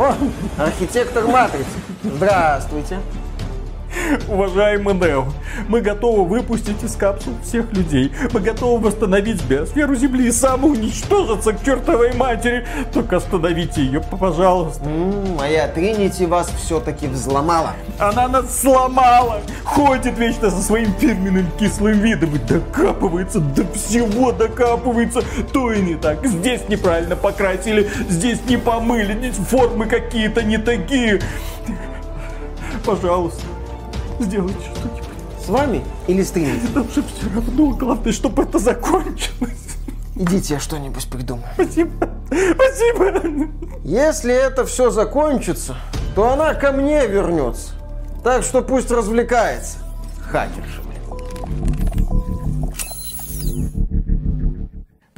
О, архитектор Матрицы. Здравствуйте. Уважаемый Нео, мы готовы выпустить из капсул всех людей. Мы готовы восстановить биосферу Земли и самоуничтожиться к чертовой матери. Только остановите ее, пожалуйста. М, Моя Тринити вас все-таки взломала. Она нас сломала. Ходит вечно со своим фирменным кислым видом и докапывается, до всего докапывается. То и не так. Здесь неправильно покрасили, здесь не помыли, здесь формы какие-то не такие. Пожалуйста, сделайте что-нибудь. С вами или с Тринити? Нам же все равно, главное, чтобы это закончилось. Идите, я что-нибудь придумаю. Спасибо. Спасибо. Если это все закончится, то она ко мне вернется. Так что пусть развлекается. Хакерша,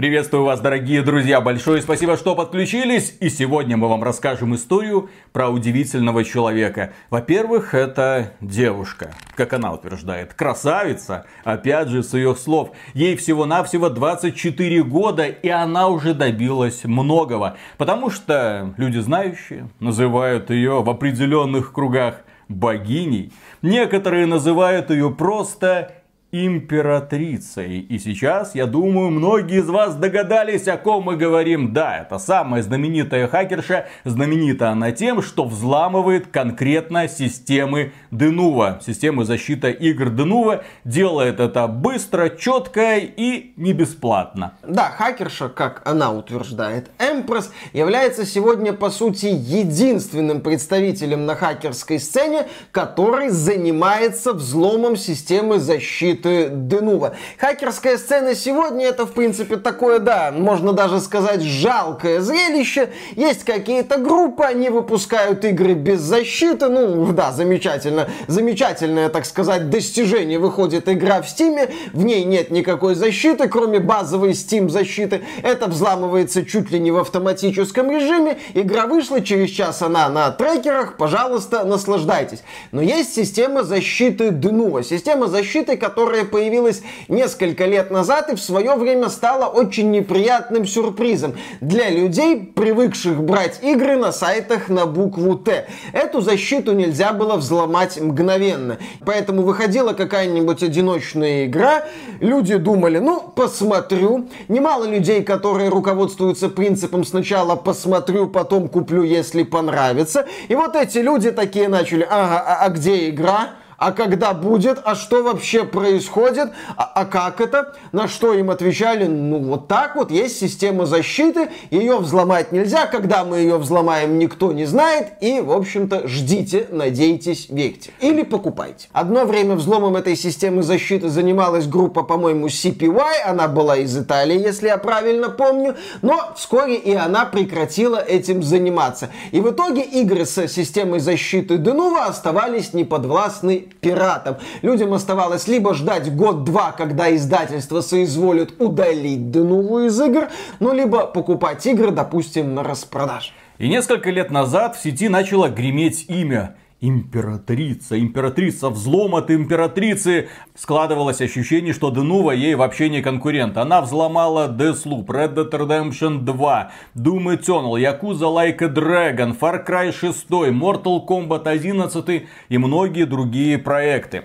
Приветствую вас, дорогие друзья. Большое спасибо, что подключились. И сегодня мы вам расскажем историю про удивительного человека. Во-первых, это девушка, как она утверждает, красавица. Опять же, с ее слов. Ей всего-навсего 24 года, и она уже добилась многого. Потому что люди знающие называют ее в определенных кругах богиней. Некоторые называют ее просто императрицей. И сейчас, я думаю, многие из вас догадались, о ком мы говорим. Да, это самая знаменитая хакерша. Знаменита она тем, что взламывает конкретно системы Денува. Системы защиты игр Денува. Делает это быстро, четко и не бесплатно. Да, хакерша, как она утверждает, Эмпресс является сегодня, по сути, единственным представителем на хакерской сцене, который занимается взломом системы защиты Денува. Хакерская сцена сегодня это, в принципе, такое, да, можно даже сказать, жалкое зрелище. Есть какие-то группы, они выпускают игры без защиты. Ну, да, замечательно. Замечательное, так сказать, достижение. Выходит игра в Стиме, в ней нет никакой защиты, кроме базовой Steam защиты. Это взламывается чуть ли не в автоматическом режиме. Игра вышла, через час она на трекерах. Пожалуйста, наслаждайтесь. Но есть система защиты Денува. Система защиты, которая появилась несколько лет назад и в свое время стала очень неприятным сюрпризом для людей, привыкших брать игры на сайтах на букву Т. Эту защиту нельзя было взломать мгновенно. Поэтому выходила какая-нибудь одиночная игра, люди думали, ну, посмотрю. Немало людей, которые руководствуются принципом сначала посмотрю, потом куплю, если понравится. И вот эти люди такие начали, ага, а, а где игра? А когда будет, а что вообще происходит, а, а как это, на что им отвечали, ну вот так вот, есть система защиты, ее взломать нельзя, когда мы ее взломаем, никто не знает, и, в общем-то, ждите, надейтесь, верьте. Или покупайте. Одно время взломом этой системы защиты занималась группа, по-моему, CPY, она была из Италии, если я правильно помню, но вскоре и она прекратила этим заниматься. И в итоге игры с системой защиты Denuvo оставались неподвластны пиратам. Людям оставалось либо ждать год-два, когда издательство соизволит удалить Денуву из игр, ну, либо покупать игры, допустим, на распродаже. И несколько лет назад в сети начало греметь имя Императрица, императрица, взлом от императрицы. Складывалось ощущение, что Денува ей вообще не конкурент. Она взломала Deathloop, Red Dead Redemption 2, Doom Eternal, Yakuza Like a Dragon, Far Cry 6, Mortal Kombat 11 и многие другие проекты.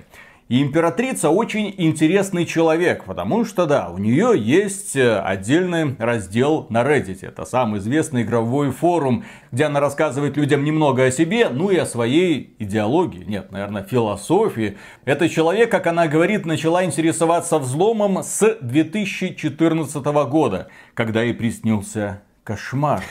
И императрица очень интересный человек, потому что, да, у нее есть э, отдельный раздел на Reddit. Это самый известный игровой форум, где она рассказывает людям немного о себе, ну и о своей идеологии, нет, наверное, философии. Это человек, как она говорит, начала интересоваться взломом с 2014 года, когда ей приснился кошмар.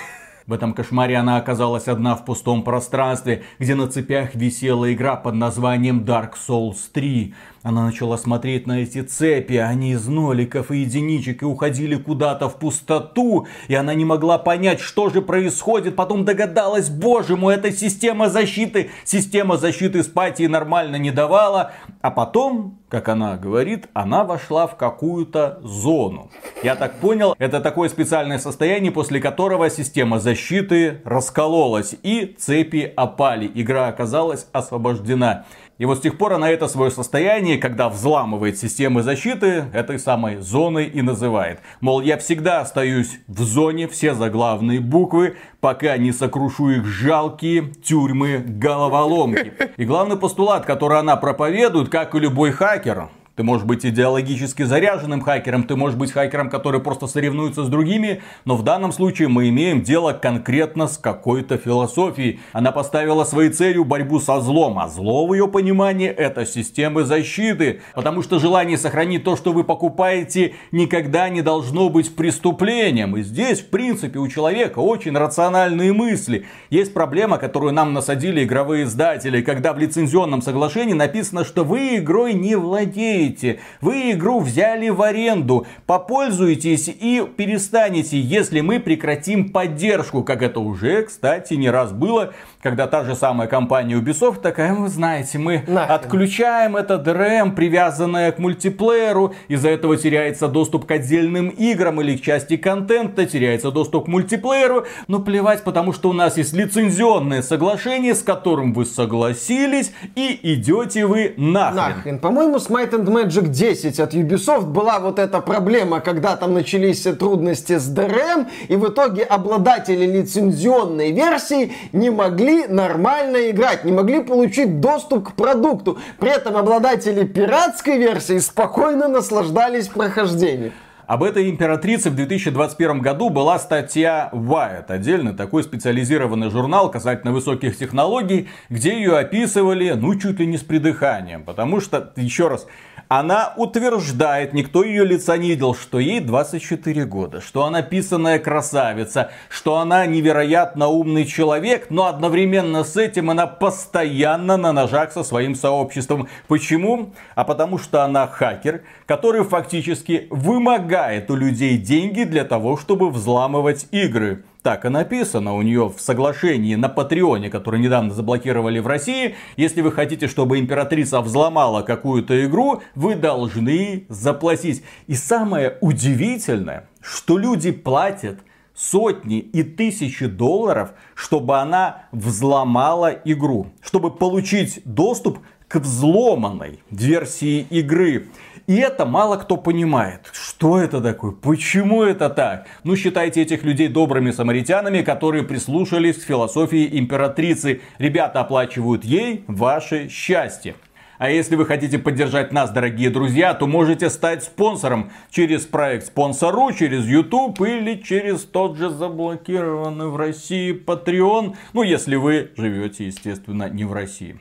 В этом кошмаре она оказалась одна в пустом пространстве, где на цепях висела игра под названием Dark Souls 3. Она начала смотреть на эти цепи, они из ноликов и единичек и уходили куда-то в пустоту, и она не могла понять, что же происходит. Потом догадалась, боже мой, это система защиты. Система защиты спать ей нормально не давала. А потом, как она говорит, она вошла в какую-то зону. Я так понял, это такое специальное состояние, после которого система защиты раскололась и цепи опали. Игра оказалась освобождена. И вот с тех пор она это свое состояние, когда взламывает системы защиты, этой самой зоной и называет. Мол, я всегда остаюсь в зоне, все заглавные буквы, пока не сокрушу их жалкие тюрьмы головоломки. И главный постулат, который она проповедует, как и любой хакер, ты можешь быть идеологически заряженным хакером, ты можешь быть хакером, который просто соревнуется с другими, но в данном случае мы имеем дело конкретно с какой-то философией. Она поставила своей целью борьбу со злом, а зло в ее понимании это системы защиты, потому что желание сохранить то, что вы покупаете, никогда не должно быть преступлением. И здесь, в принципе, у человека очень рациональные мысли. Есть проблема, которую нам насадили игровые издатели, когда в лицензионном соглашении написано, что вы игрой не владеете делаете? Вы игру взяли в аренду, попользуйтесь и перестанете, если мы прекратим поддержку, как это уже, кстати, не раз было, когда та же самая компания Ubisoft такая, вы знаете, мы Нахрен. отключаем это DRM, привязанное к мультиплееру, из-за этого теряется доступ к отдельным играм или к части контента, теряется доступ к мультиплееру, но плевать, потому что у нас есть лицензионное соглашение, с которым вы согласились, и идете вы нахрен. Нахрен. По-моему, с Might and Magic 10 от Ubisoft была вот эта проблема, когда там начались трудности с DRM, и в итоге обладатели лицензионной версии не могли нормально играть, не могли получить доступ к продукту. При этом обладатели пиратской версии спокойно наслаждались прохождением. Об этой императрице в 2021 году была статья Wired, отдельный такой специализированный журнал касательно высоких технологий, где ее описывали, ну, чуть ли не с придыханием. Потому что, еще раз, она утверждает, никто ее лица не видел, что ей 24 года, что она писанная красавица, что она невероятно умный человек, но одновременно с этим она постоянно на ножах со своим сообществом. Почему? А потому что она хакер, который фактически вымогает у людей деньги для того, чтобы взламывать игры так и написано у нее в соглашении на Патреоне, который недавно заблокировали в России. Если вы хотите, чтобы императрица взломала какую-то игру, вы должны заплатить. И самое удивительное, что люди платят сотни и тысячи долларов, чтобы она взломала игру, чтобы получить доступ к взломанной версии игры. И это мало кто понимает. Что это такое? Почему это так? Ну, считайте этих людей добрыми самаритянами, которые прислушались к философии императрицы. Ребята оплачивают ей ваше счастье. А если вы хотите поддержать нас, дорогие друзья, то можете стать спонсором через проект Спонсору, через YouTube или через тот же заблокированный в России Patreon. Ну, если вы живете, естественно, не в России.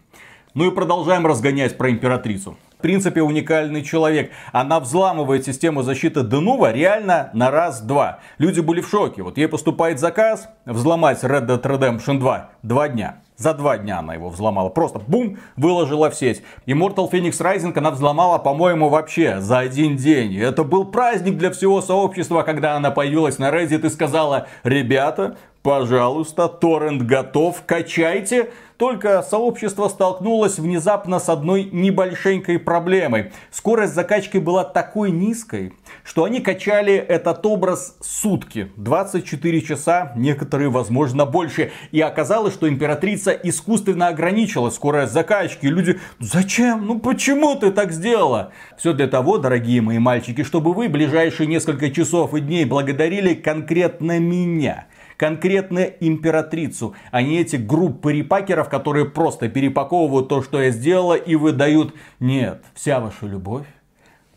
Ну и продолжаем разгонять про императрицу принципе уникальный человек. Она взламывает систему защиты Денува реально на раз-два. Люди были в шоке. Вот ей поступает заказ взломать Red Dead Redemption 2. Два дня. За два дня она его взломала. Просто бум, выложила в сеть. Immortal Phoenix Rising она взломала, по-моему, вообще за один день. И это был праздник для всего сообщества, когда она появилась на Reddit и сказала, ребята, пожалуйста, торрент готов, качайте. Только сообщество столкнулось внезапно с одной небольшенькой проблемой. Скорость закачки была такой низкой, что они качали этот образ сутки. 24 часа, некоторые, возможно, больше. И оказалось, что императрица искусственно ограничила скорость закачки. И люди, зачем? Ну почему ты так сделала? Все для того, дорогие мои мальчики, чтобы вы ближайшие несколько часов и дней благодарили конкретно меня конкретно императрицу, а не эти группы репакеров, которые просто перепаковывают то, что я сделала и выдают. Нет, вся ваша любовь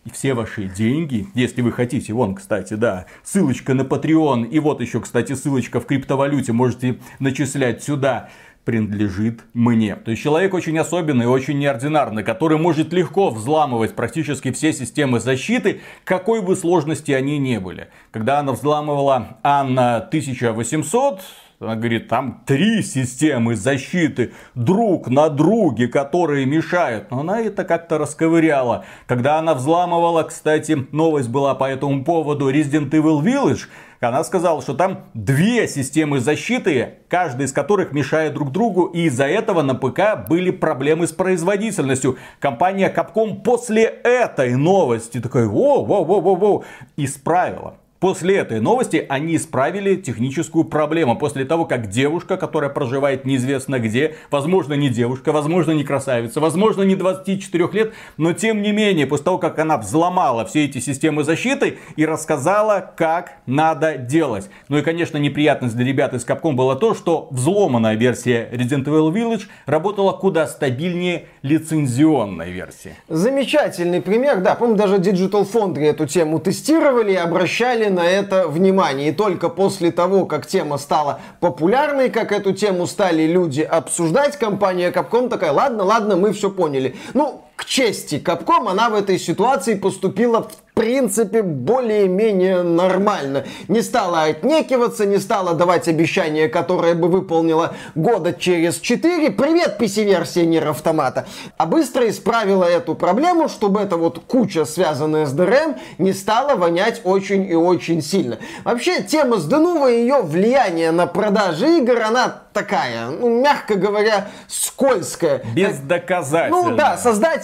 и все ваши деньги, если вы хотите, вон, кстати, да, ссылочка на Patreon, и вот еще, кстати, ссылочка в криптовалюте, можете начислять сюда принадлежит мне. То есть человек очень особенный, очень неординарный, который может легко взламывать практически все системы защиты, какой бы сложности они ни были. Когда она взламывала Анна 1800, она говорит, там три системы защиты друг на друге, которые мешают. Но она это как-то расковыряла. Когда она взламывала, кстати, новость была по этому поводу Resident Evil Village, она сказала, что там две системы защиты, каждая из которых мешает друг другу, и из-за этого на ПК были проблемы с производительностью. Компания Capcom после этой новости такая, о, во, во, во, во, исправила После этой новости они исправили техническую проблему. После того, как девушка, которая проживает неизвестно где, возможно не девушка, возможно не красавица, возможно не 24 лет, но тем не менее, после того, как она взломала все эти системы защиты и рассказала, как надо делать. Ну и, конечно, неприятность для ребят из Capcom было то, что взломанная версия Resident Evil Village работала куда стабильнее лицензионной версии. Замечательный пример, да, по-моему, даже Digital Foundry эту тему тестировали и обращали на это внимание. И только после того, как тема стала популярной, как эту тему стали люди обсуждать, компания Capcom такая, ладно, ладно, мы все поняли. Ну, к чести Capcom, она в этой ситуации поступила в принципе, более-менее нормально. Не стала отнекиваться, не стала давать обещания, которое бы выполнила года через 4. Привет, PC-версия Нир Автомата. А быстро исправила эту проблему, чтобы эта вот куча, связанная с DRM, не стала вонять очень и очень сильно. Вообще, тема с Denuvo и ее влияние на продажи игр, она такая, ну, мягко говоря, скользкая. Бездоказательно. Ну да,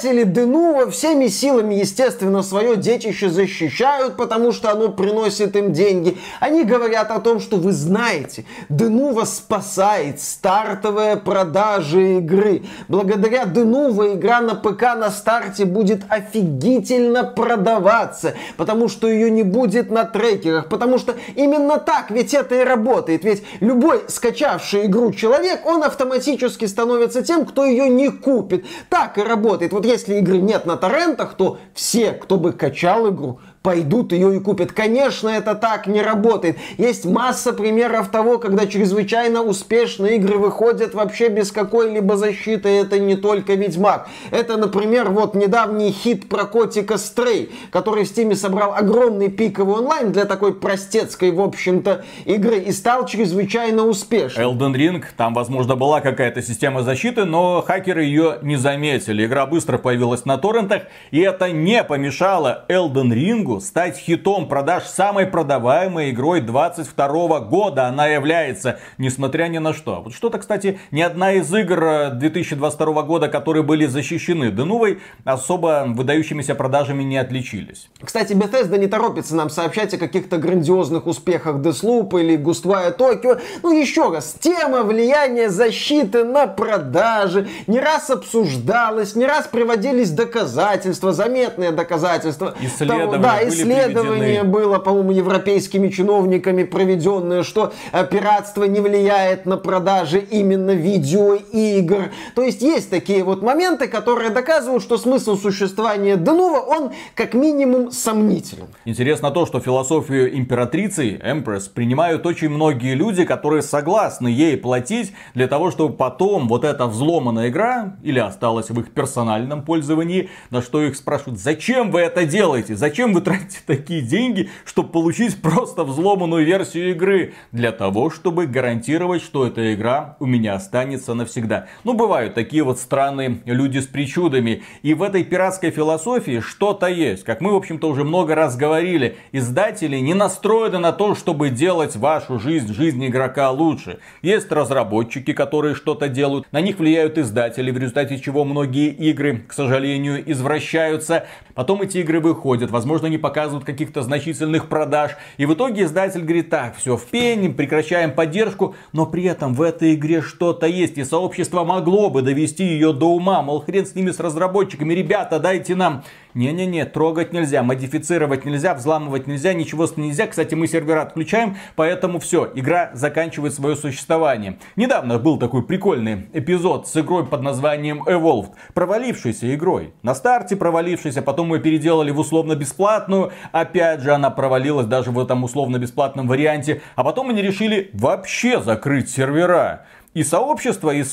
создатели Denuvo всеми силами, естественно, свое детище защищают, потому что оно приносит им деньги. Они говорят о том, что вы знаете, Denuvo спасает стартовые продажи игры. Благодаря Denuvo игра на ПК на старте будет офигительно продаваться, потому что ее не будет на трекерах, потому что именно так ведь это и работает. Ведь любой скачавший игру человек, он автоматически становится тем, кто ее не купит. Так и работает. Вот если игры нет на торрентах, то все, кто бы качал игру, пойдут ее и купят. Конечно, это так не работает. Есть масса примеров того, когда чрезвычайно успешные игры выходят вообще без какой-либо защиты. Это не только Ведьмак. Это, например, вот недавний хит про котика Стрей, который в Стиме собрал огромный пиковый онлайн для такой простецкой, в общем-то, игры и стал чрезвычайно успешным. Elden Ring, там, возможно, была какая-то система защиты, но хакеры ее не заметили. Игра быстро появилась на торрентах, и это не помешало Elden Ring стать хитом продаж самой продаваемой игрой 22 года. Она является, несмотря ни на что. Вот что-то, кстати, ни одна из игр 2022 э, года, которые были защищены Денувой, особо выдающимися продажами не отличились. Кстати, Bethesda не торопится нам сообщать о каких-то грандиозных успехах Deathloop или Ghostwire Tokyo. Ну, еще раз, тема влияния защиты на продажи не раз обсуждалась, не раз приводились доказательства, заметные доказательства. Исследования. Того, да, исследование было, по-моему, европейскими чиновниками проведенное, что э, пиратство не влияет на продажи именно видеоигр. То есть есть такие вот моменты, которые доказывают, что смысл существования Денува, он как минимум сомнителен. Интересно то, что философию императрицы, Empress, принимают очень многие люди, которые согласны ей платить для того, чтобы потом вот эта взломанная игра, или осталась в их персональном пользовании, на что их спрашивают, зачем вы это делаете, зачем вы тратите тратить такие деньги, чтобы получить просто взломанную версию игры. Для того, чтобы гарантировать, что эта игра у меня останется навсегда. Ну, бывают такие вот странные люди с причудами. И в этой пиратской философии что-то есть. Как мы, в общем-то, уже много раз говорили, издатели не настроены на то, чтобы делать вашу жизнь, жизнь игрока лучше. Есть разработчики, которые что-то делают. На них влияют издатели, в результате чего многие игры, к сожалению, извращаются. Потом эти игры выходят, возможно, не показывают каких-то значительных продаж. И в итоге издатель говорит, так, все в пене, прекращаем поддержку, но при этом в этой игре что-то есть. И сообщество могло бы довести ее до ума, мол, хрен с ними, с разработчиками, ребята, дайте нам не-не-не, трогать нельзя, модифицировать нельзя, взламывать нельзя, ничего нельзя. Кстати, мы сервера отключаем, поэтому все, игра заканчивает свое существование. Недавно был такой прикольный эпизод с игрой под названием Evolved, провалившейся игрой. На старте провалившейся, потом мы переделали в условно-бесплатную, опять же она провалилась даже в этом условно-бесплатном варианте, а потом они решили вообще закрыть сервера. И сообщество из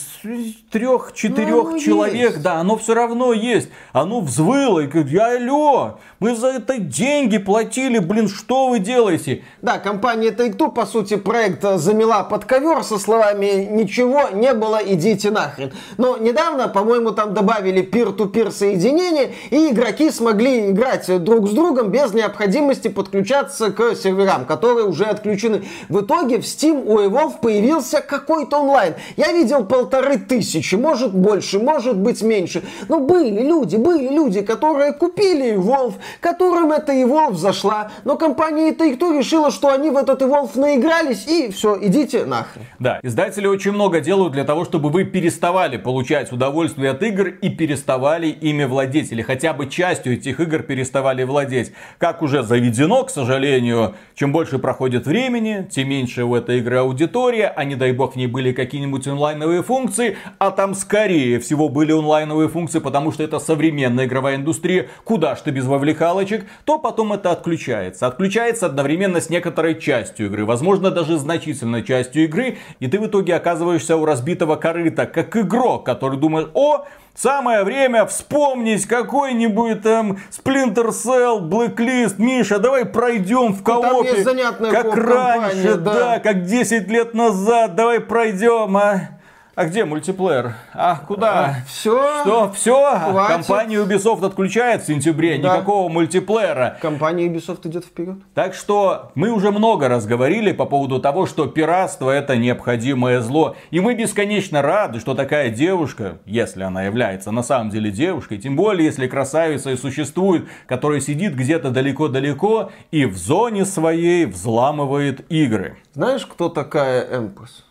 трех-четырех ну, человек, есть. да, оно все равно есть. Оно взвыло и говорит, я алло, мы за это деньги платили, блин, что вы делаете? Да, компания Take-Two, по сути, проект замела под ковер со словами «Ничего не было, идите нахрен». Но недавно, по-моему, там добавили пир-ту-пир соединение, и игроки смогли играть друг с другом без необходимости подключаться к серверам, которые уже отключены. В итоге в Steam у Evolve появился какой-то онлайн онлайн. Я видел полторы тысячи, может больше, может быть меньше. Но были люди, были люди, которые купили Evolve, которым эта Evolve зашла, но компания Take-Two решила, что они в этот Evolve наигрались, и все, идите нахрен. Да, издатели очень много делают для того, чтобы вы переставали получать удовольствие от игр и переставали ими владеть, или хотя бы частью этих игр переставали владеть. Как уже заведено, к сожалению, чем больше проходит времени, тем меньше у этой игры аудитория, а не дай бог в ней были какие-нибудь онлайновые функции, а там скорее всего были онлайновые функции, потому что это современная игровая индустрия, куда ж ты без вовлекалочек, то потом это отключается. Отключается одновременно с некоторой частью игры, возможно даже значительной частью игры, и ты в итоге оказываешься у разбитого корыта, как игрок, который думает, о, Самое время вспомнить какой-нибудь там Splinter Cell, Blacklist. Миша, давай пройдем в коопе. Как раньше, да. да, как 10 лет назад. Давай пройдем, а. А где мультиплеер? А куда? А, все. Что? Все? Хватит. Компания Ubisoft отключает в сентябре. Да. Никакого мультиплеера. Компания Ubisoft идет вперед. Так что мы уже много раз говорили по поводу того, что пиратство это необходимое зло. И мы бесконечно рады, что такая девушка, если она является на самом деле девушкой, тем более если красавица и существует, которая сидит где-то далеко-далеко и в зоне своей взламывает игры. Знаешь, кто такая Эмпресс?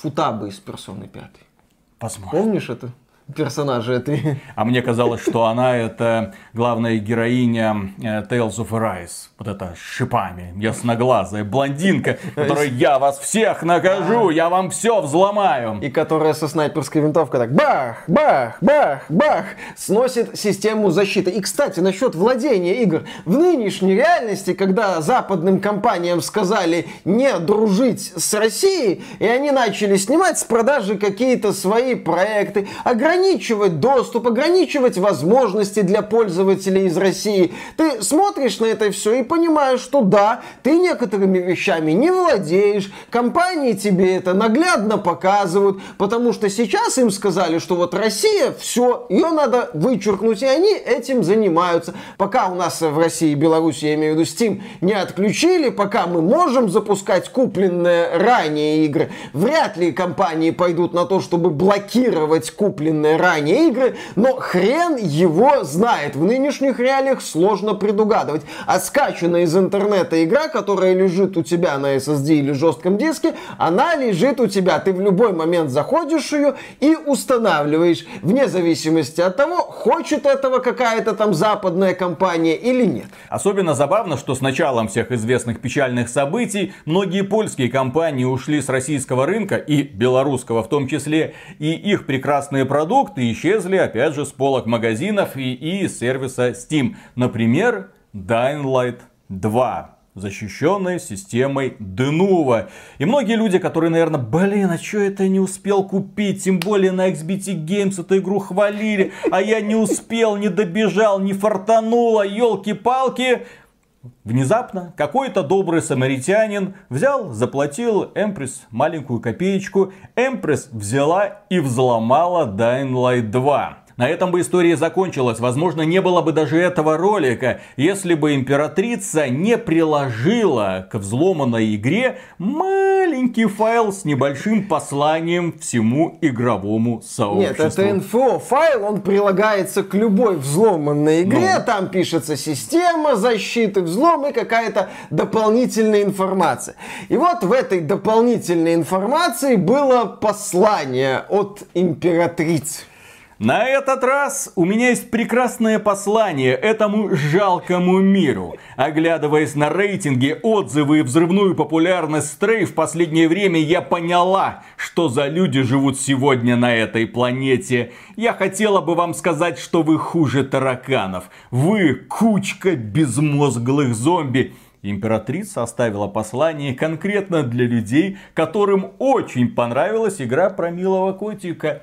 Футабы из персоны пятой. Возможно. Помнишь это? Персонажа этой. А мне казалось, что она это главная героиня э, Tales of Arise. Вот эта с шипами, ясноглазая блондинка, которая я вас всех накажу, я вам все взломаю. И которая со снайперской винтовкой так бах, бах, бах, бах сносит систему защиты. И, кстати, насчет владения игр. В нынешней реальности, когда западным компаниям сказали не дружить с Россией, и они начали снимать с продажи какие-то свои проекты, ограничивать ограничивать доступ, ограничивать возможности для пользователей из России. Ты смотришь на это все и понимаешь, что да, ты некоторыми вещами не владеешь, компании тебе это наглядно показывают, потому что сейчас им сказали, что вот Россия, все, ее надо вычеркнуть, и они этим занимаются. Пока у нас в России и Беларуси, я имею в виду Steam, не отключили, пока мы можем запускать купленные ранее игры, вряд ли компании пойдут на то, чтобы блокировать купленные ранее игры, но хрен его знает. В нынешних реалиях сложно предугадывать. А скачанная из интернета игра, которая лежит у тебя на SSD или жестком диске, она лежит у тебя. Ты в любой момент заходишь ее и устанавливаешь, вне зависимости от того, хочет этого какая-то там западная компания или нет. Особенно забавно, что с началом всех известных печальных событий многие польские компании ушли с российского рынка и белорусского в том числе, и их прекрасные продукты продукты исчезли, опять же, с полок магазинов и, и сервиса Steam. Например, Dying Light 2 защищенной системой Denuvo. И многие люди, которые, наверное, блин, а что это не успел купить? Тем более на XBT Games эту игру хвалили, а я не успел, не добежал, не фартануло, елки-палки. Внезапно какой-то добрый самаритянин взял, заплатил Эмпресс маленькую копеечку. Эмпресс взяла и взломала Dying Light 2. На этом бы история закончилась. Возможно, не было бы даже этого ролика, если бы императрица не приложила к взломанной игре маленький файл с небольшим посланием всему игровому сообществу. Нет, это НФО файл, он прилагается к любой взломанной игре. Ну. Там пишется система защиты, взлом и какая-то дополнительная информация. И вот в этой дополнительной информации было послание от императрицы. На этот раз у меня есть прекрасное послание этому жалкому миру. Оглядываясь на рейтинги, отзывы и взрывную популярность Стрей в последнее время, я поняла, что за люди живут сегодня на этой планете. Я хотела бы вам сказать, что вы хуже тараканов. Вы кучка безмозглых зомби. Императрица оставила послание конкретно для людей, которым очень понравилась игра про милого котика.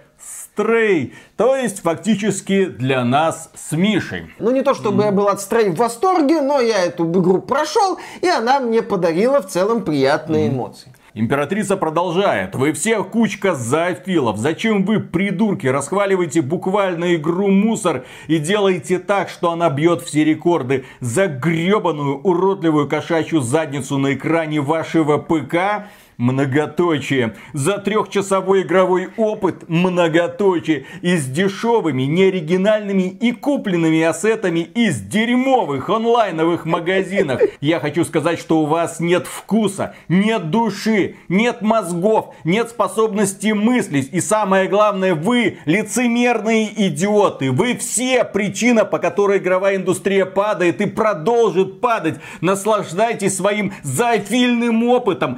Стрей. То есть, фактически для нас с Мишей. Ну, не то чтобы mm. я был от Стрей в восторге, но я эту игру прошел, и она мне подарила в целом приятные mm. эмоции. Императрица продолжает. Вы все кучка зоофилов. Зачем вы, придурки, расхваливаете буквально игру мусор и делаете так, что она бьет все рекорды за гребаную уродливую кошачью задницу на экране вашего ПК? Многоточие. За трехчасовой игровой опыт многоточие. И с дешевыми, неоригинальными и купленными ассетами из дерьмовых онлайновых магазинах. Я хочу сказать, что у вас нет вкуса, нет души, нет мозгов, нет способности мыслить. И самое главное, вы лицемерные идиоты. Вы все причина, по которой игровая индустрия падает и продолжит падать. Наслаждайтесь своим зоофильным опытом.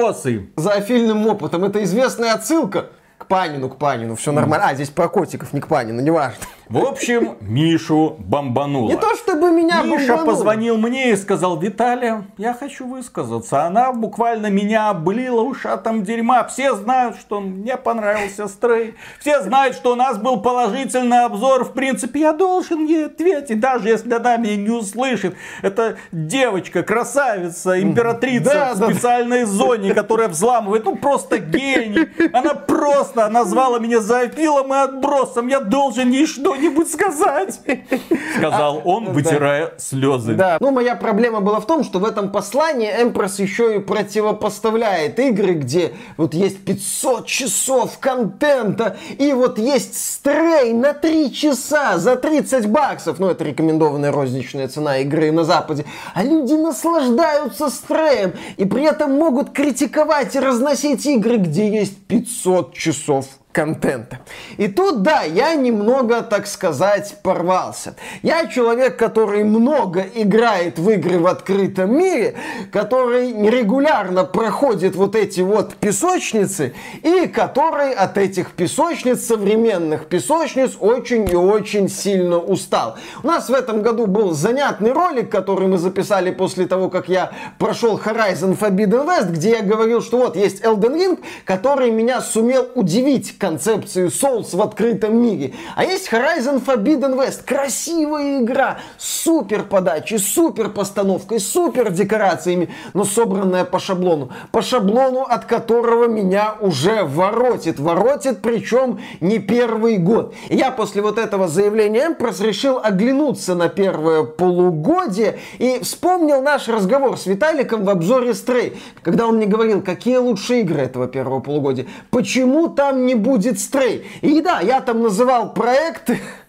Отбросы. Зоофильным опытом. Это известная отсылка к Панину, к Панину. Все нормально. А, здесь про котиков, не к Панину, неважно. В общем, Мишу бомбануло. Не то чтобы меня Миша бомбануло. позвонил мне и сказал, Виталия, я хочу высказаться. Она буквально меня облила ушатом дерьма. Все знают, что мне понравился стрей. Все знают, что у нас был положительный обзор. В принципе, я должен ей ответить, даже если она меня не услышит. Это девочка, красавица, императрица Да, в да, да. специальной зоне, которая взламывает. Ну, просто гений. Она просто назвала меня зоофилом и отбросом. Я должен ей что-нибудь сказать. Сказал он, вытирая слезы. Да. Ну, моя проблема была в том, что в этом послании Эмпрос еще и противопоставляет игры, где вот есть 500 часов контента, и вот есть стрей на 3 часа за 30 баксов. Ну, это рекомендованная розничная цена игры на Западе. А люди наслаждаются стреем, и при этом могут критиковать и разносить игры, где есть 500 часов контента. И тут, да, я немного, так сказать, порвался. Я человек, который много играет в игры в открытом мире, который регулярно проходит вот эти вот песочницы, и который от этих песочниц, современных песочниц, очень и очень сильно устал. У нас в этом году был занятный ролик, который мы записали после того, как я прошел Horizon Forbidden West, где я говорил, что вот есть Elden Ring, который меня сумел удивить концепции Souls в открытом мире. А есть Horizon Forbidden West. Красивая игра, супер подачей, супер постановкой, супер декорациями, но собранная по шаблону. По шаблону, от которого меня уже воротит. Воротит, причем не первый год. И я после вот этого заявления Эмпрос решил оглянуться на первое полугодие и вспомнил наш разговор с Виталиком в обзоре Стрей, когда он мне говорил, какие лучшие игры этого первого полугодия. Почему там не будет Стрей? И да, я там называл проекты,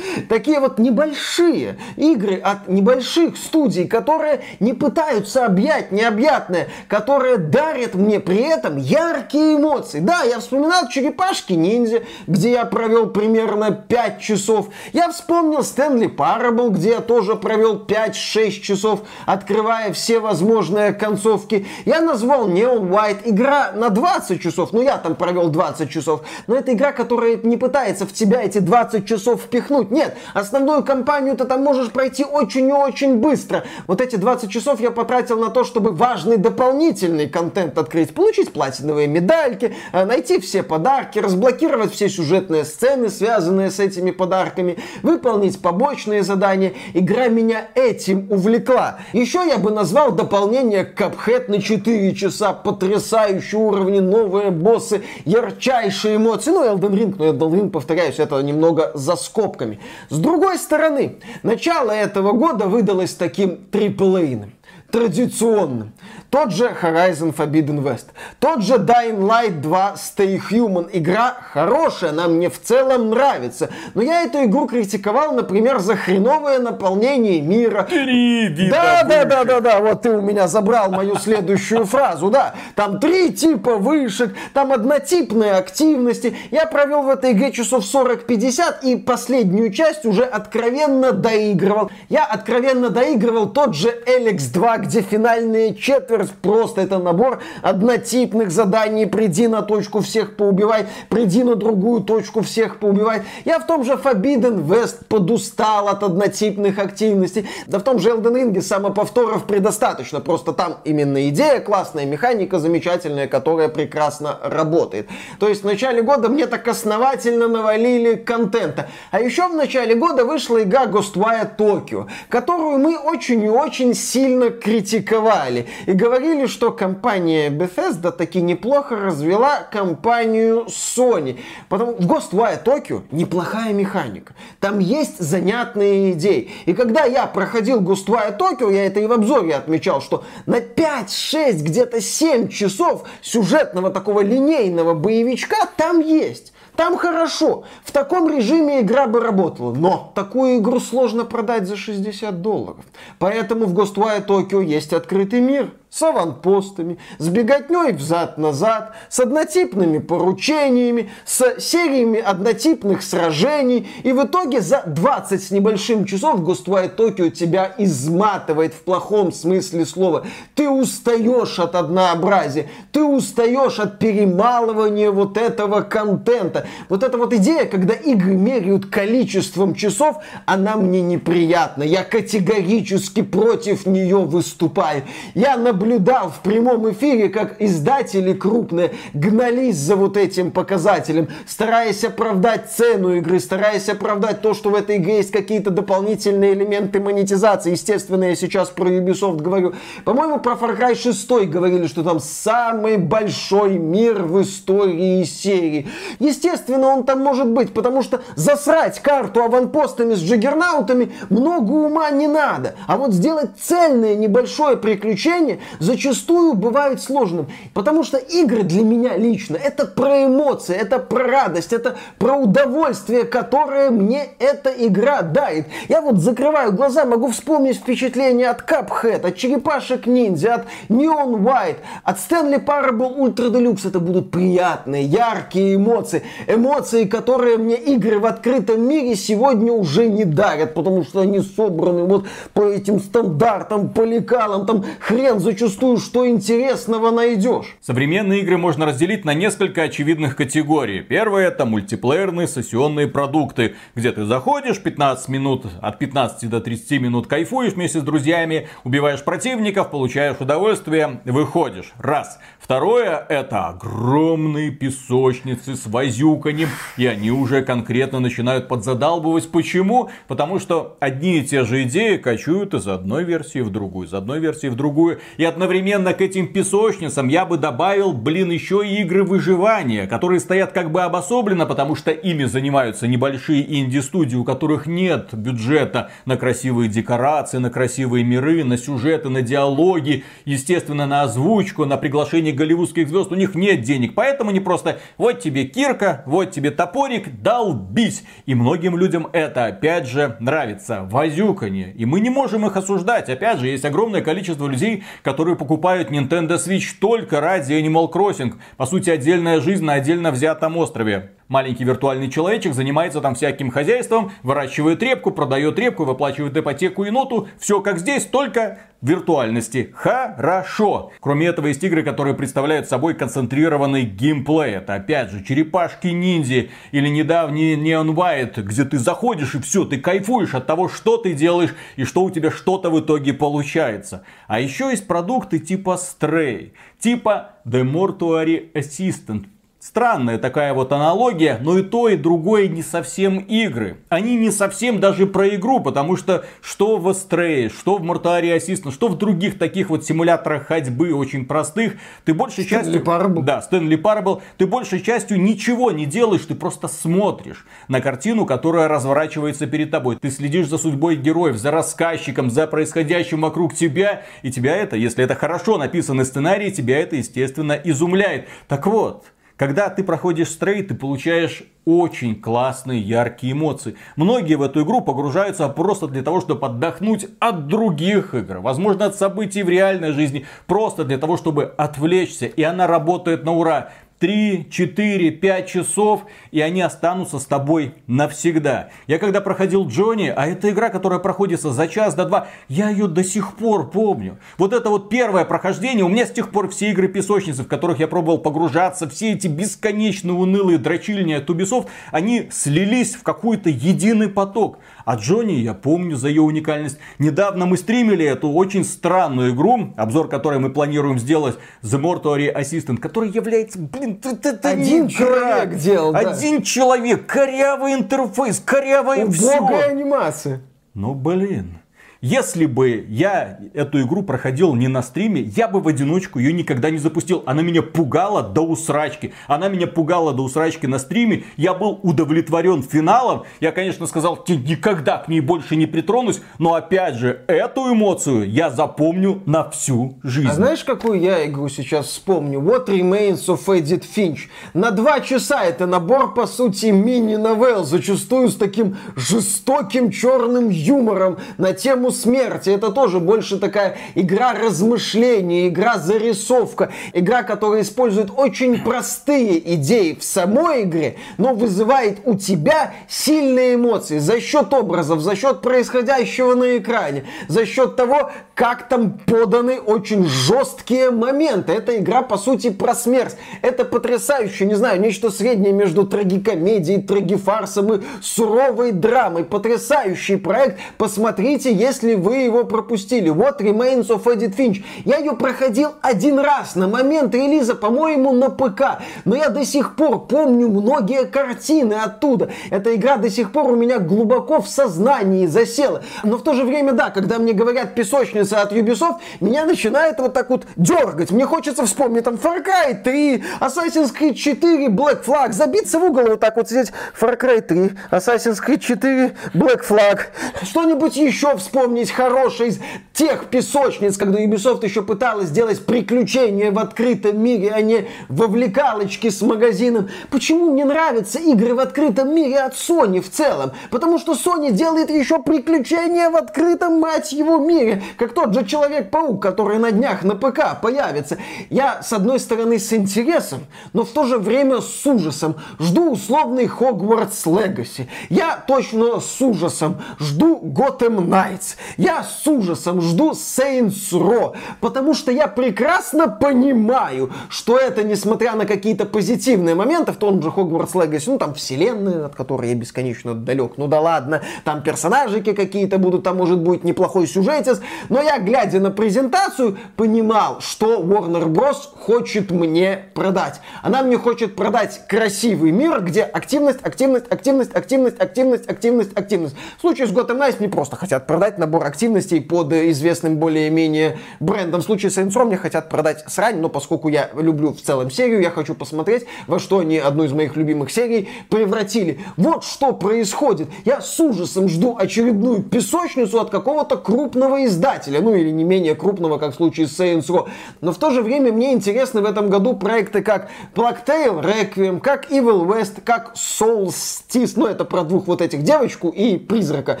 такие вот небольшие игры от небольших студий, которые не пытаются объять необъятное, которые дарят мне при этом яркие эмоции. Да, я вспоминал черепашки ниндзя, где я провел примерно 5 часов. Я вспомнил Стэнли Парабл, где я тоже провел 5-6 часов, открывая все возможные концовки. Я назвал Neon White игра на 20 часов, ну я там провел 20 часов, но это игра, которая не пытается в тебя эти 20 часов впихнуть. Нет, основную кампанию ты там можешь пройти очень и очень быстро. Вот эти 20 часов я потратил на то, чтобы важный дополнительный контент открыть, получить платиновые медальки, э, найти все подарки, разблокировать все сюжетные сцены, связанные с этими подарками, выполнить побочные задания. Игра меня этим увлекла. Еще я бы назвал дополнение Cuphead на 4 часа, потрясающие уровни, новые боссы, ярчайшие эмоции. Ну, Elden Ring, но Elden Ring, повторяюсь, это немного за скобками. С другой стороны, начало этого года выдалось таким триплейным традиционным. Тот же Horizon Forbidden West, тот же Dying Light 2 Stay Human. Игра хорошая, она мне в целом нравится. Но я эту игру критиковал, например, за хреновое наполнение мира. Вида Да, да, да, да, да, вот ты у меня забрал мою следующую фразу, да. Там три типа вышек, там однотипные активности. Я провел в этой игре часов 40-50 и последнюю часть уже откровенно доигрывал. Я откровенно доигрывал тот же Эликс 2, где финальная четверть просто это набор однотипных заданий. Приди на точку, всех поубивай, приди на другую точку, всех поубивай. Я в том же Forbidden West подустал от однотипных активностей. Да в том же Elden Ring самоповторов предостаточно. Просто там именно идея классная, механика замечательная, которая прекрасно работает. То есть в начале года мне так основательно навалили контента. А еще в начале года вышла игра Ghostwire Tokyo, которую мы очень и очень сильно критиковали критиковали. И говорили, что компания Bethesda таки неплохо развела компанию Sony. Потому в Ghostwire Tokyo неплохая механика. Там есть занятные идеи. И когда я проходил Ghostwire Tokyo, я это и в обзоре отмечал, что на 5, 6, где-то 7 часов сюжетного такого линейного боевичка там есть. Там хорошо. В таком режиме игра бы работала. Но такую игру сложно продать за 60 долларов. Поэтому в Ghostwire Tokyo есть открытый мир с аванпостами, с беготней взад-назад, с однотипными поручениями, с сериями однотипных сражений. И в итоге за 20 с небольшим часов Ghostwire Tokyo тебя изматывает в плохом смысле слова. Ты устаешь от однообразия, ты устаешь от перемалывания вот этого контента. Вот эта вот идея, когда игры меряют количеством часов, она мне неприятна. Я категорически против нее выступаю. Я наблюдаю наблюдал в прямом эфире, как издатели крупные гнались за вот этим показателем, стараясь оправдать цену игры, стараясь оправдать то, что в этой игре есть какие-то дополнительные элементы монетизации. Естественно, я сейчас про Ubisoft говорю. По-моему, про Far Cry 6 говорили, что там самый большой мир в истории серии. Естественно, он там может быть, потому что засрать карту аванпостами с джаггернаутами много ума не надо. А вот сделать цельное небольшое приключение зачастую бывает сложным. Потому что игры для меня лично это про эмоции, это про радость, это про удовольствие, которое мне эта игра дает. Я вот закрываю глаза, могу вспомнить впечатление от Cuphead, от Черепашек Ниндзя, от Neon White, от Stanley Parable Ultra Deluxe. Это будут приятные, яркие эмоции. Эмоции, которые мне игры в открытом мире сегодня уже не дарят, потому что они собраны вот по этим стандартам, по лекалам, там хрен зачастую зачастую что интересного найдешь. Современные игры можно разделить на несколько очевидных категорий. Первое это мультиплеерные сессионные продукты, где ты заходишь 15 минут, от 15 до 30 минут кайфуешь вместе с друзьями, убиваешь противников, получаешь удовольствие, выходишь. Раз. Второе это огромные песочницы с возюканем, и они уже конкретно начинают подзадалбывать. Почему? Потому что одни и те же идеи качуют из одной версии в другую, из одной версии в другую. И одновременно к этим песочницам я бы добавил, блин, еще и игры выживания, которые стоят как бы обособленно, потому что ими занимаются небольшие инди-студии, у которых нет бюджета на красивые декорации, на красивые миры, на сюжеты, на диалоги, естественно, на озвучку, на приглашение голливудских звезд. У них нет денег, поэтому они просто вот тебе кирка, вот тебе топорик, долбись. И многим людям это, опять же, нравится. Возюканье. И мы не можем их осуждать. Опять же, есть огромное количество людей, которые которые покупают Nintendo Switch только ради Animal Crossing. По сути, отдельная жизнь на отдельно взятом острове. Маленький виртуальный человечек занимается там всяким хозяйством, выращивает репку, продает репку, выплачивает ипотеку и ноту. Все как здесь, только виртуальности. Хорошо. Кроме этого, есть игры, которые представляют собой концентрированный геймплей. Это опять же черепашки ниндзя или недавний Neon White, где ты заходишь и все, ты кайфуешь от того, что ты делаешь и что у тебя что-то в итоге получается. А еще есть продукты типа Stray, типа The Mortuary Assistant. Странная такая вот аналогия, но и то, и другое не совсем игры. Они не совсем даже про игру, потому что что в Astray, что в Mortuary Assistant, что в других таких вот симуляторах ходьбы очень простых, ты большей частью... Parable. Да, Стэнли Парабл. Ты большей частью ничего не делаешь, ты просто смотришь на картину, которая разворачивается перед тобой. Ты следишь за судьбой героев, за рассказчиком, за происходящим вокруг тебя, и тебя это, если это хорошо написанный сценарий, тебя это, естественно, изумляет. Так вот, когда ты проходишь стрей, ты получаешь очень классные, яркие эмоции. Многие в эту игру погружаются просто для того, чтобы отдохнуть от других игр. Возможно, от событий в реальной жизни. Просто для того, чтобы отвлечься. И она работает на ура. 3, 4, 5 часов, и они останутся с тобой навсегда. Я когда проходил Джонни, а это игра, которая проходится за час до два, я ее до сих пор помню. Вот это вот первое прохождение, у меня с тех пор все игры песочницы, в которых я пробовал погружаться, все эти бесконечно унылые дрочильни от Ubisoft, они слились в какой-то единый поток. А Джонни я помню за ее уникальность. Недавно мы стримили эту очень странную игру, обзор которой мы планируем сделать The Mortuary Assistant, который является, блин, это один человек делал. Один да. человек, корявый интерфейс, корявое все. анимация. Ну блин. Если бы я эту игру проходил не на стриме, я бы в одиночку ее никогда не запустил. Она меня пугала до усрачки. Она меня пугала до усрачки на стриме. Я был удовлетворен финалом. Я, конечно, сказал, никогда к ней больше не притронусь. Но опять же, эту эмоцию я запомню на всю жизнь. А знаешь, какую я игру сейчас вспомню? What Remains of Edith Finch. На два часа это набор, по сути, мини-новелл, зачастую с таким жестоким черным юмором на тему смерти. Это тоже больше такая игра размышления, игра зарисовка, игра, которая использует очень простые идеи в самой игре, но вызывает у тебя сильные эмоции за счет образов, за счет происходящего на экране, за счет того, как там поданы очень жесткие моменты. Эта игра, по сути, про смерть. Это потрясающе, не знаю, нечто среднее между трагикомедией, трагифарсом и суровой драмой. Потрясающий проект. Посмотрите, если вы его пропустили. Вот Remains of Edith Finch. Я ее проходил один раз на момент релиза, по-моему, на ПК. Но я до сих пор помню многие картины оттуда. Эта игра до сих пор у меня глубоко в сознании засела. Но в то же время, да, когда мне говорят песочница от Ubisoft, меня начинает вот так вот дергать. Мне хочется вспомнить там Far Cry 3, Assassin's Creed 4, Black Flag, забиться в угол вот так вот сидеть. Far Cry 3, Assassin's Creed 4, Black Flag. Что-нибудь еще вспомнить хорошее из тех песочниц, когда Ubisoft еще пыталась сделать приключения в открытом мире, а не вовлекалочки с магазином. Почему мне нравятся игры в открытом мире от Sony в целом? Потому что Sony делает еще приключения в открытом, мать его, мире. Как тот же Человек-паук, который на днях на ПК появится. Я, с одной стороны, с интересом, но в то же время с ужасом жду условный Хогвартс Легаси. Я точно с ужасом жду Готэм Найтс. Я с ужасом жду Saints Row, потому что я прекрасно понимаю, что это, несмотря на какие-то позитивные моменты, в том же Хогвартс Легаси, ну там вселенная, от которой я бесконечно далек, ну да ладно, там персонажики какие-то будут, там может быть неплохой сюжетец, но я, глядя на презентацию, понимал, что Warner Bros. хочет мне продать. Она мне хочет продать красивый мир, где активность, активность, активность, активность, активность, активность, активность. В случае с Gotham Knights мне просто хотят продать набор активностей под известным более-менее брендом. В случае с Saints Row мне хотят продать срань, но поскольку я люблю в целом серию, я хочу посмотреть, во что они одну из моих любимых серий превратили. Вот что происходит. Я с ужасом жду очередную песочницу от какого-то крупного издателя, ну или не менее крупного, как в случае с Saints Row. Но в то же время мне интересны в этом году проекты как Black Tail, Requiem, как Evil West, как Solstice, ну это про двух вот этих девочку и призрака.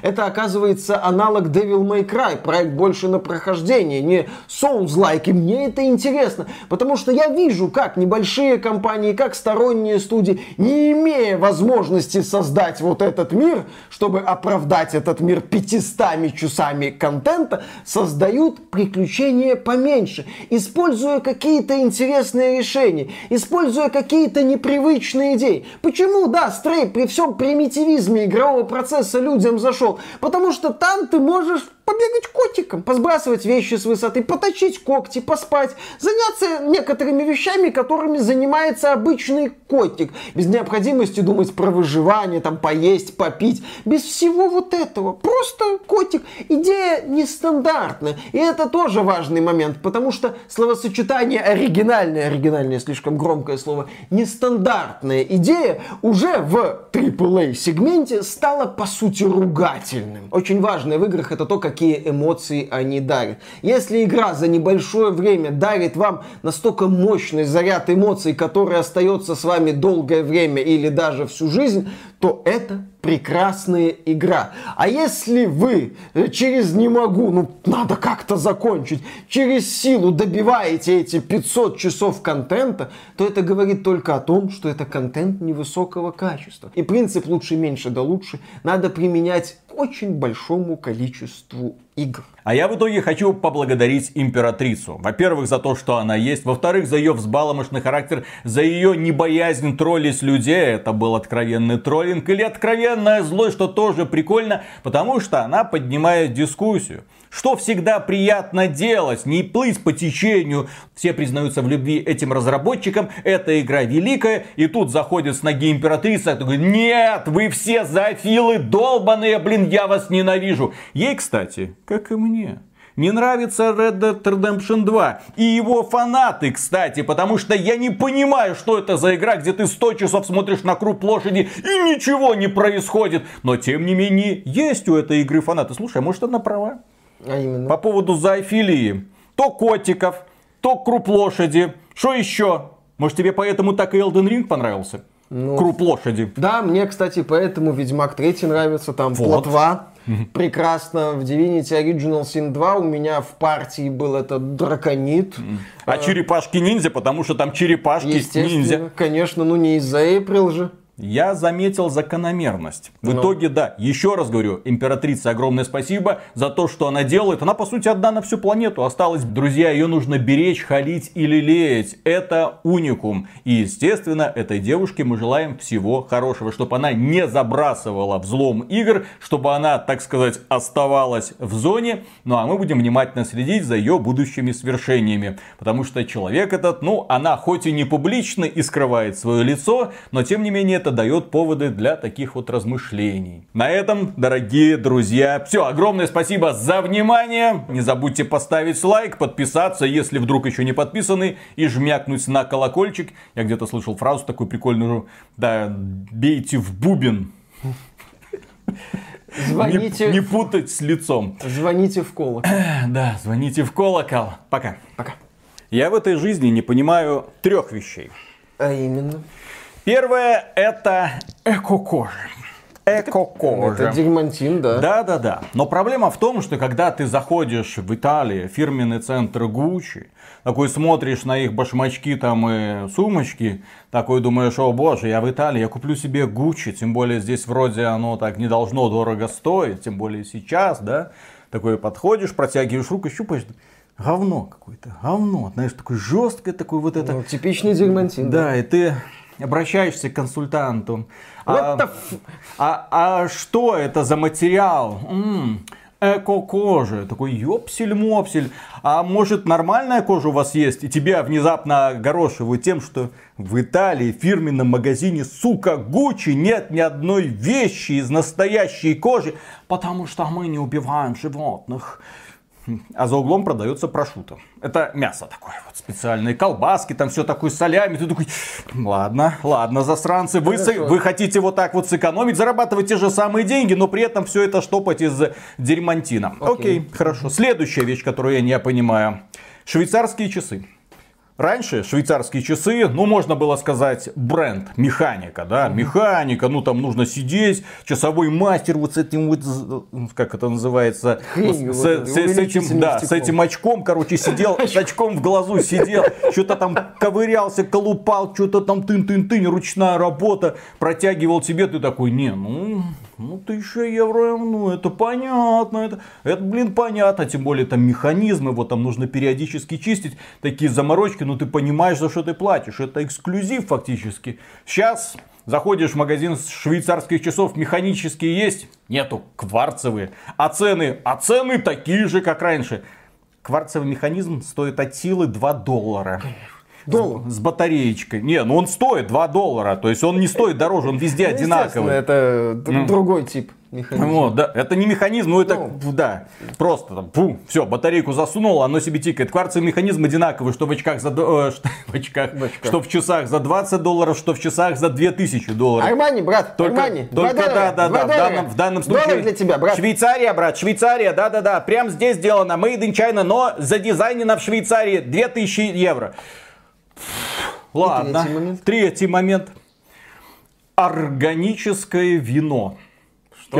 Это оказывается аналог Devil May Cry, проект больше на прохождение, не Souls-like, и мне это интересно, потому что я вижу, как небольшие компании, как сторонние студии, не имея возможности создать вот этот мир, чтобы оправдать этот мир 500 часами контента, создают приключения поменьше, используя какие-то интересные решения, используя какие-то непривычные идеи. Почему, да, Стрей при всем примитивизме игрового процесса людям зашел? Потому что там ты можешь побегать котиком, посбрасывать вещи с высоты, поточить когти, поспать, заняться некоторыми вещами, которыми занимается обычный котик, без необходимости думать про выживание, там поесть, попить, без всего вот этого. Просто котик. Идея нестандартная. И это тоже важный момент, потому что словосочетание оригинальное, оригинальное слишком громкое слово, нестандартная идея уже в AAA сегменте стала по сути ругательным. Очень важное в играх это то, как какие эмоции они дарят. Если игра за небольшое время дарит вам настолько мощный заряд эмоций, который остается с вами долгое время или даже всю жизнь, то это прекрасная игра. А если вы э, через не могу, ну надо как-то закончить, через силу добиваете эти 500 часов контента, то это говорит только о том, что это контент невысокого качества. И принцип лучше меньше да лучше надо применять очень большому количеству игр. А я в итоге хочу поблагодарить императрицу. Во-первых, за то, что она есть. Во-вторых, за ее взбаломошный характер, за ее небоязнь троллить людей. Это был откровенный троллинг или откровенная злость, что тоже прикольно, потому что она поднимает дискуссию. Что всегда приятно делать, не плыть по течению. Все признаются в любви этим разработчикам, эта игра великая, и тут заходит с ноги императрица, и говорит, нет, вы все зоофилы долбаные, блин, я вас ненавижу. Ей, кстати, как и мне. Не нравится Red Dead Redemption 2 и его фанаты, кстати, потому что я не понимаю, что это за игра, где ты 100 часов смотришь на круг площади и ничего не происходит. Но тем не менее, есть у этой игры фанаты. Слушай, а может она права? А именно? По поводу зоофилии. То котиков, то круп лошади. Что еще? Может тебе поэтому так и Elden Ring понравился? Ну, Круп лошади. Да, мне, кстати, поэтому Ведьмак 3 нравится, там вот. плотва прекрасно. В Divinity Original Sin 2 у меня в партии был этот драконит. А черепашки ниндзя, потому что там черепашки ниндзя. Конечно, ну не из-за Эйприл же. Я заметил закономерность. В ну. итоге, да, еще раз говорю, императрице огромное спасибо за то, что она делает. Она, по сути, одна на всю планету осталась. Друзья, ее нужно беречь, халить или лелеять. Это уникум. И, естественно, этой девушке мы желаем всего хорошего. Чтобы она не забрасывала взлом игр, чтобы она, так сказать, оставалась в зоне. Ну, а мы будем внимательно следить за ее будущими свершениями. Потому что человек этот, ну, она хоть и не публично и скрывает свое лицо, но, тем не менее, это дает поводы для таких вот размышлений. На этом, дорогие друзья, все. Огромное спасибо за внимание. Не забудьте поставить лайк, подписаться, если вдруг еще не подписаны, и жмякнуть на колокольчик. Я где-то слышал фразу такую прикольную, да, бейте в бубен. Звоните... Не, не путать с лицом. Звоните в колокол. Да, звоните в колокол. Пока. Пока. Я в этой жизни не понимаю трех вещей. А именно? Первое это эко-кожа. Эко-кожа. Это дигмантин, да? Да, да, да. Но проблема в том, что когда ты заходишь в Италию, фирменный центр Гуччи, такой смотришь на их башмачки там и сумочки, такой думаешь, о боже, я в Италии, я куплю себе Гуччи, тем более здесь вроде оно так не должно дорого стоить, тем более сейчас, да. Такой подходишь, протягиваешь руку, щупаешь, говно какое-то, говно, знаешь, такое жесткое, такое вот это. Ну, типичный дигмантин. Да, да, и ты обращаешься к консультанту. А, а, а что это за материал? М-м, эко-кожа. Такой ёпсель-мопсель. А может нормальная кожа у вас есть? И тебя внезапно огорошивают тем, что в Италии в фирменном магазине, сука, Гуччи нет ни одной вещи из настоящей кожи, потому что мы не убиваем животных. А за углом продается прошута. Это мясо такое вот специальные, колбаски, там все такое солями. Ты такой, ладно, ладно, засранцы, вы, вы хотите вот так вот сэкономить, зарабатывать те же самые деньги, но при этом все это штопать из дерьмантина. Окей, Окей хорошо. Следующая вещь, которую я не понимаю. Швейцарские часы. Раньше швейцарские часы, ну, можно было сказать, бренд, механика, да, механика, ну, там нужно сидеть, часовой мастер вот с этим вот, как это называется, Хрень, с, вот, с, с, этим, да, с этим очком, короче, сидел, с очком в глазу сидел, что-то там ковырялся, колупал, что-то там тын-тын-тын, ручная работа, протягивал тебе, ты такой, не, ну, ну, тысяча евро, ну, это понятно, это, это, блин, понятно, тем более там механизмы, вот там нужно периодически чистить, такие заморочки, ну, ты понимаешь, за что ты платишь, это эксклюзив фактически. Сейчас заходишь в магазин швейцарских часов, механические есть, нету, кварцевые, а цены, а цены такие же, как раньше. Кварцевый механизм стоит от силы 2 доллара. Доллар. С, с батареечкой. Не, ну он стоит 2 доллара. То есть он не стоит дороже, он везде ну, одинаковый. Это mm. другой тип механизм. Вот, да, это не механизм, ну это, ну, да, просто там, фу, все, батарейку засунул, оно себе тикает. Кварцевый механизм одинаковый, что в очках за, э, что, в очках, в очках, что в часах за 20 долларов, что в часах за 2000 долларов. Армани, брат, только, Армани, только, да, да, да, в данном, в данном случае. Доллар для тебя, брат. Швейцария, брат, Швейцария, да, да, да, прям здесь сделано, made in China, но задизайнено в Швейцарии 2000 евро. Ладно. Третий момент. Третий момент. Органическое вино.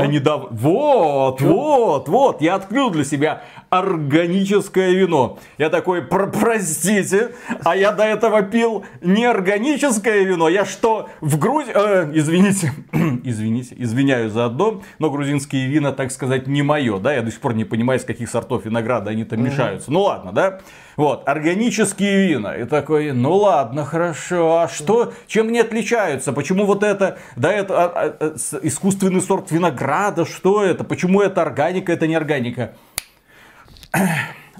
Я недавно... Вот, Что? вот, вот. Я открыл для себя органическое вино. Я такой, Про простите, а я до этого пил неорганическое вино. Я что, в Грузии... Э, извините, извините, извиняюсь за одно, но грузинские вина, так сказать, не мое, да? Я до сих пор не понимаю, из каких сортов винограда они там угу. мешаются. Ну ладно, да? Вот, органические вина. И такой, ну ладно, хорошо. А что, чем они отличаются? Почему вот это, да, это а, а, а искусственный сорт винограда? Что это? Почему это органика, это не органика?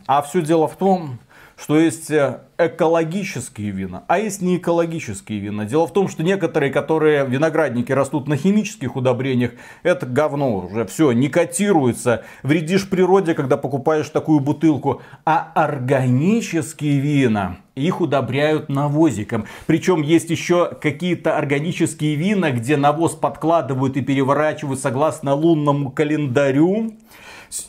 А все дело в том, что есть э, экологические вина, а есть не экологические вина. Дело в том, что некоторые, которые виноградники растут на химических удобрениях, это говно уже все, не котируется. Вредишь природе, когда покупаешь такую бутылку. А органические вина, их удобряют навозиком. Причем есть еще какие-то органические вина, где навоз подкладывают и переворачивают согласно лунному календарю.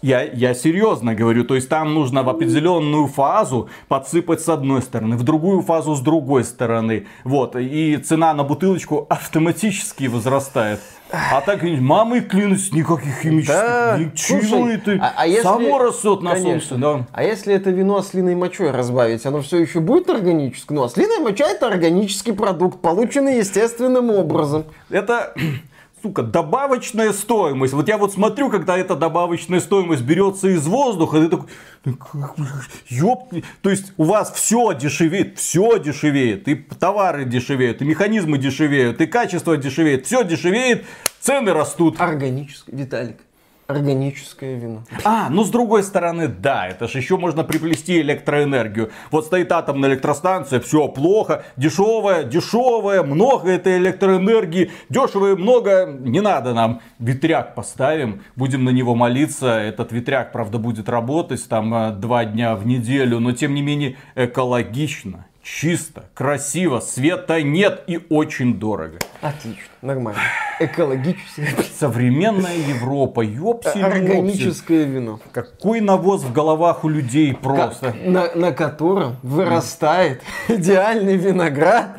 Я, я серьезно говорю, то есть там нужно в определенную фазу подсыпать с одной стороны, в другую фазу с другой стороны. Вот, и цена на бутылочку автоматически возрастает. А так, мамой клянусь, никаких химических. Да, Чего это? А, а если, Само растет на солнце. Да. А если это вино ослиной мочой разбавить, оно все еще будет органическим? Ну, ослиная моча это органический продукт, полученный естественным образом. Это сука, добавочная стоимость. Вот я вот смотрю, когда эта добавочная стоимость берется из воздуха, ты такой, ёп, то есть у вас все дешевеет, все дешевеет, и товары дешевеют, и механизмы дешевеют, и качество дешевеет, все дешевеет, цены растут. Органически, Виталик органическое вино. А, ну с другой стороны, да, это же еще можно приплести электроэнергию. Вот стоит атомная электростанция, все плохо, дешевая, дешевая, много этой электроэнергии, дешево много, не надо нам. Ветряк поставим, будем на него молиться. Этот ветряк, правда, будет работать там э, два дня в неделю, но тем не менее экологично чисто, красиво, света нет и очень дорого. Отлично, нормально. Экологически. Современная Европа, ёпси Органическое вино. Какой навоз в головах у людей просто. Как, на, на котором вырастает идеальный виноград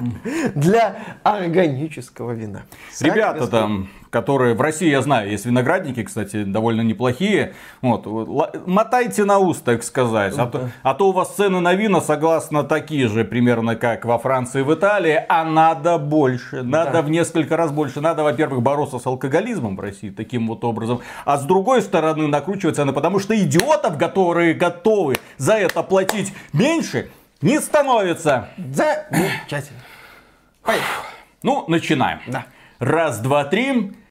для органического вина. Ребята там которые в России, я знаю, есть виноградники, кстати, довольно неплохие. Вот, мотайте на ус, так сказать. А, то, а то у вас цены на вина, согласно, такие же примерно, как во Франции и в Италии, а надо больше. Надо да. в несколько раз больше. Надо, во-первых, бороться с алкоголизмом в России таким вот образом. А с другой стороны, накручивать цены, потому что идиотов, которые готовы за это платить меньше, не становится. Замечательно. Ну, начинаем. Да. Раз, два, три.